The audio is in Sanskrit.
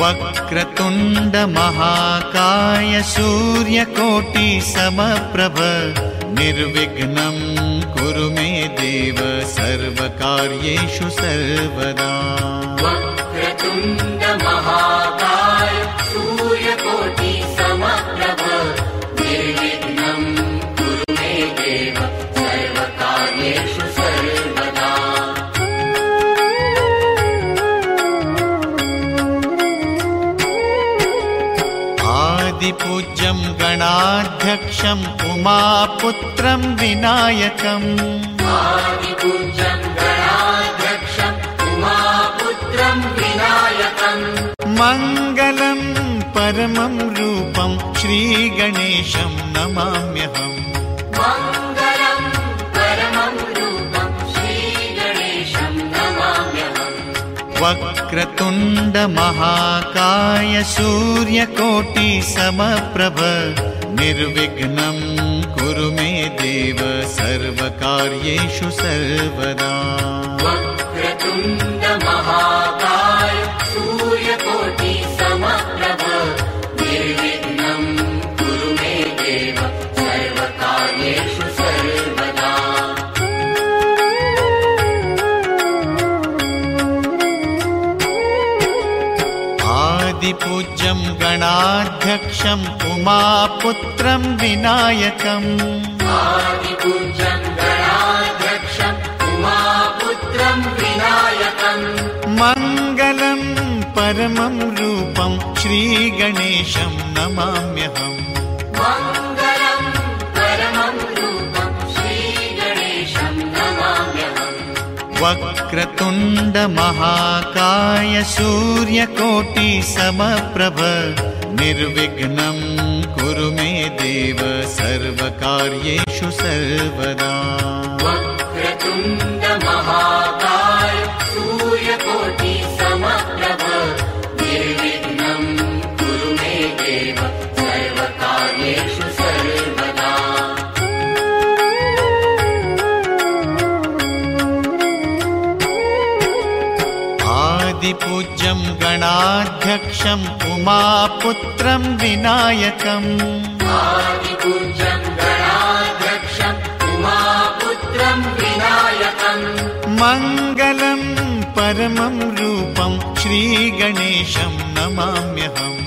वक्रतुण्ड महाकाय सूर्यकोटि समप्रभ निर्विघ्नं कुरु मे देव सर्वकार्येषु सर्वदा। वक्रतुण्ड महाकाय सूर्यकोटि समप्रभ निर्विघ्नं कुरु मे देव आदिपूज्यं गणाध्यक्षम् उमापुत्रं विनायकम्। मङ्गलं परमं रूपं श्रीगणेशं नमाम्यहम् वक्रतुण्ड महाकाय सूर्यकोटि समप्रभ निर्विघ्नं कुरु मे देव सर्वकार्येषु सर्वदा। वक्रतुण्ड आदिपूज्यं गणाध्यक्षम् उमापुत्रं विनायकम्। मङ्गलं परमं रूपं श्रीगणेशं नमाम्यहम् वक्रतुण्ड महाकाय सूर्यकोटि समप्रभ निर्विघ्नं कुरु मे देव सर्वकार्येषु सर्वदा आदिपूज्यं गणाध्यक्षम् उमापुत्रं विनायकम्। मङ्गलं परमं रूपं श्रीगणेशं नमाम्यहम्